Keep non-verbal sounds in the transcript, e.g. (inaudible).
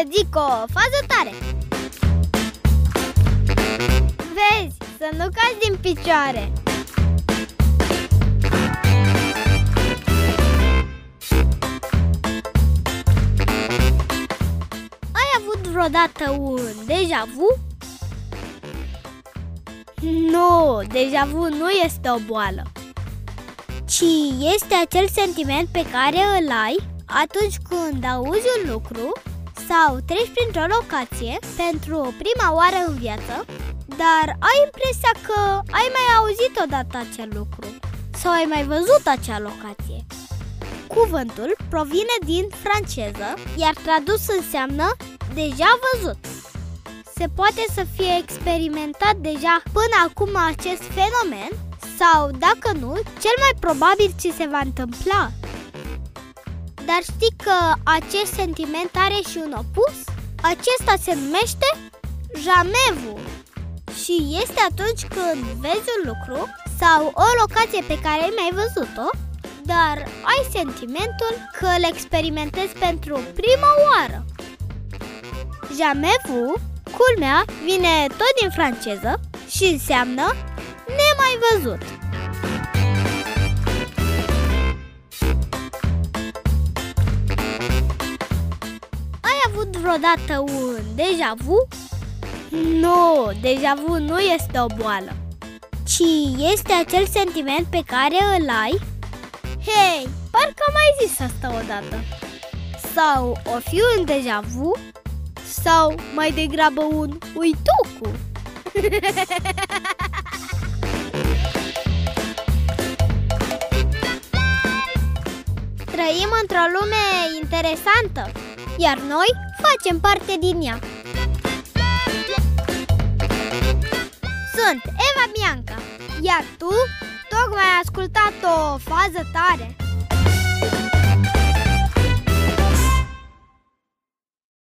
să zic o fază tare. Vezi, să nu cazi din picioare. Ai avut vreodată un deja vu? Nu, deja vu nu este o boală. Ci este acel sentiment pe care îl ai atunci când auzi un lucru sau treci printr-o locație pentru prima oară în viață, dar ai impresia că ai mai auzit odată acel lucru sau ai mai văzut acea locație. Cuvântul provine din franceză, iar tradus înseamnă deja văzut. Se poate să fie experimentat deja până acum acest fenomen sau, dacă nu, cel mai probabil ți se va întâmpla. Dar știi că acest sentiment are și un opus? Acesta se numește jamevu și este atunci când vezi un lucru sau o locație pe care ai mai văzut-o, dar ai sentimentul că îl experimentezi pentru prima oară. Jamevu, culmea, vine tot din franceză și înseamnă nemai văzut. Vreodată un deja vu? Nu, deja vu nu este o boală, ci este acel sentiment pe care îl ai? Hei, parcă am mai zis asta odată. Sau o fi un deja vu Sau mai degrabă un uitucu. (laughs) Trăim într-o lume interesantă, iar noi facem parte din ea. Sunt Eva Bianca, iar tu tocmai ai ascultat o fază tare.